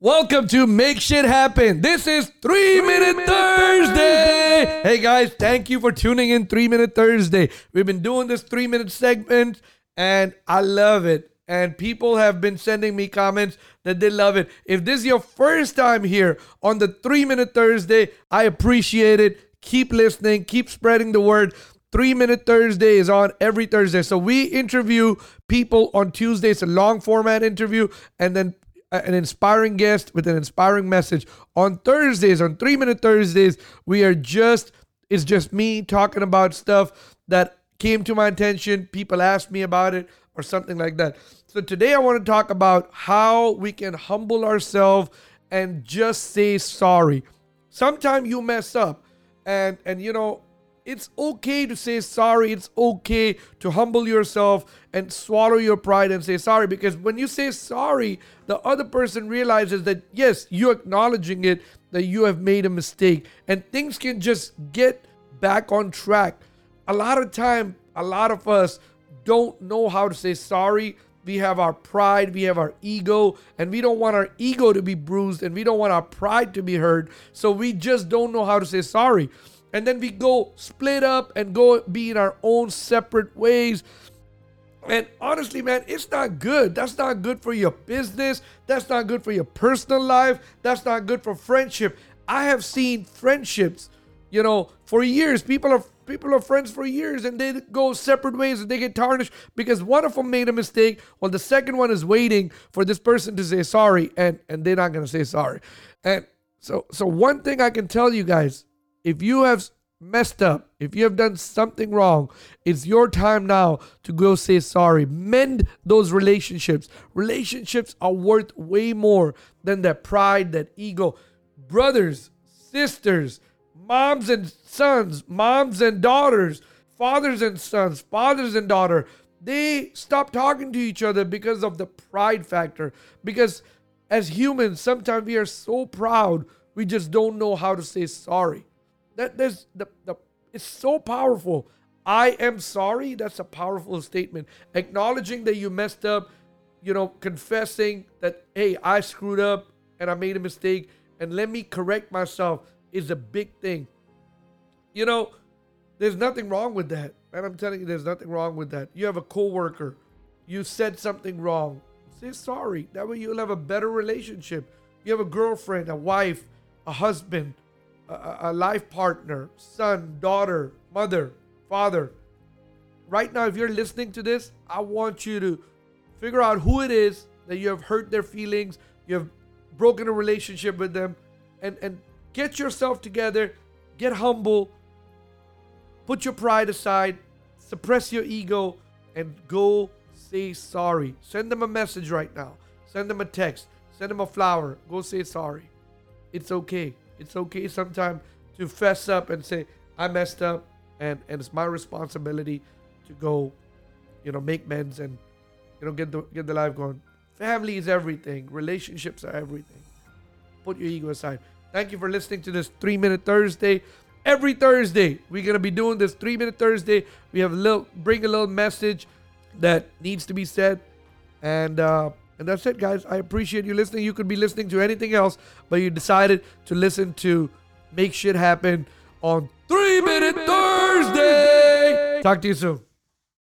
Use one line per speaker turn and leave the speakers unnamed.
Welcome to Make Shit Happen. This is Three Minute Thursday. Hey guys, thank you for tuning in Three Minute Thursday. We've been doing this three minute segment and I love it. And people have been sending me comments that they love it. If this is your first time here on the Three Minute Thursday, I appreciate it. Keep listening, keep spreading the word. Three Minute Thursday is on every Thursday. So we interview people on Tuesday. It's a long format interview. And then an inspiring guest with an inspiring message. On Thursdays, on 3 Minute Thursdays, we are just, it's just me talking about stuff that came to my attention. People asked me about it or something like that. So today I want to talk about how we can humble ourselves and just say sorry. Sometimes you mess up and and you know it's okay to say sorry. It's okay to humble yourself and swallow your pride and say sorry because when you say sorry, the other person realizes that yes, you're acknowledging it, that you have made a mistake, and things can just get back on track. A lot of time, a lot of us don't know how to say sorry. We have our pride, we have our ego, and we don't want our ego to be bruised and we don't want our pride to be hurt. So we just don't know how to say sorry and then we go split up and go be in our own separate ways. And honestly, man, it's not good. That's not good for your business. That's not good for your personal life. That's not good for friendship. I have seen friendships, you know, for years. People are people are friends for years and they go separate ways and they get tarnished because one of them made a mistake while the second one is waiting for this person to say sorry and and they're not going to say sorry. And so so one thing I can tell you guys if you have messed up, if you have done something wrong, it's your time now to go say sorry. Mend those relationships. Relationships are worth way more than that pride, that ego. Brothers, sisters, moms and sons, moms and daughters, fathers and sons, fathers and daughter, they stop talking to each other because of the pride factor. Because as humans, sometimes we are so proud, we just don't know how to say sorry. That there's the, the it's so powerful. I am sorry. That's a powerful statement. Acknowledging that you messed up, you know, confessing that hey, I screwed up and I made a mistake and let me correct myself is a big thing. You know, there's nothing wrong with that. And I'm telling you, there's nothing wrong with that. You have a coworker, you said something wrong. Say sorry. That way you'll have a better relationship. You have a girlfriend, a wife, a husband, a, life partner, son, daughter, mother, father. Right now, if you're listening to this, I want you to figure out who it is that you have hurt their feelings, you have broken a relationship with them, and, and get yourself together, get humble, put your pride aside, suppress your ego, and go say sorry. Send them a message right now. Send them a text. Send them a flower. Go say sorry. It's okay. It's okay sometimes to fess up and say, I messed up and, and it's my responsibility to go, you know, make amends and, you know, get the get the life going. Family is everything. Relationships are everything. Put your ego aside. Thank you for listening to this three minute Thursday. Every Thursday, we're gonna be doing this three minute Thursday. We have a little bring a little message that needs to be said. And uh and that's it, guys. I appreciate you listening. You could be listening to anything else, but you decided to listen to Make Shit Happen on Three Minute Thursday. Talk to you soon.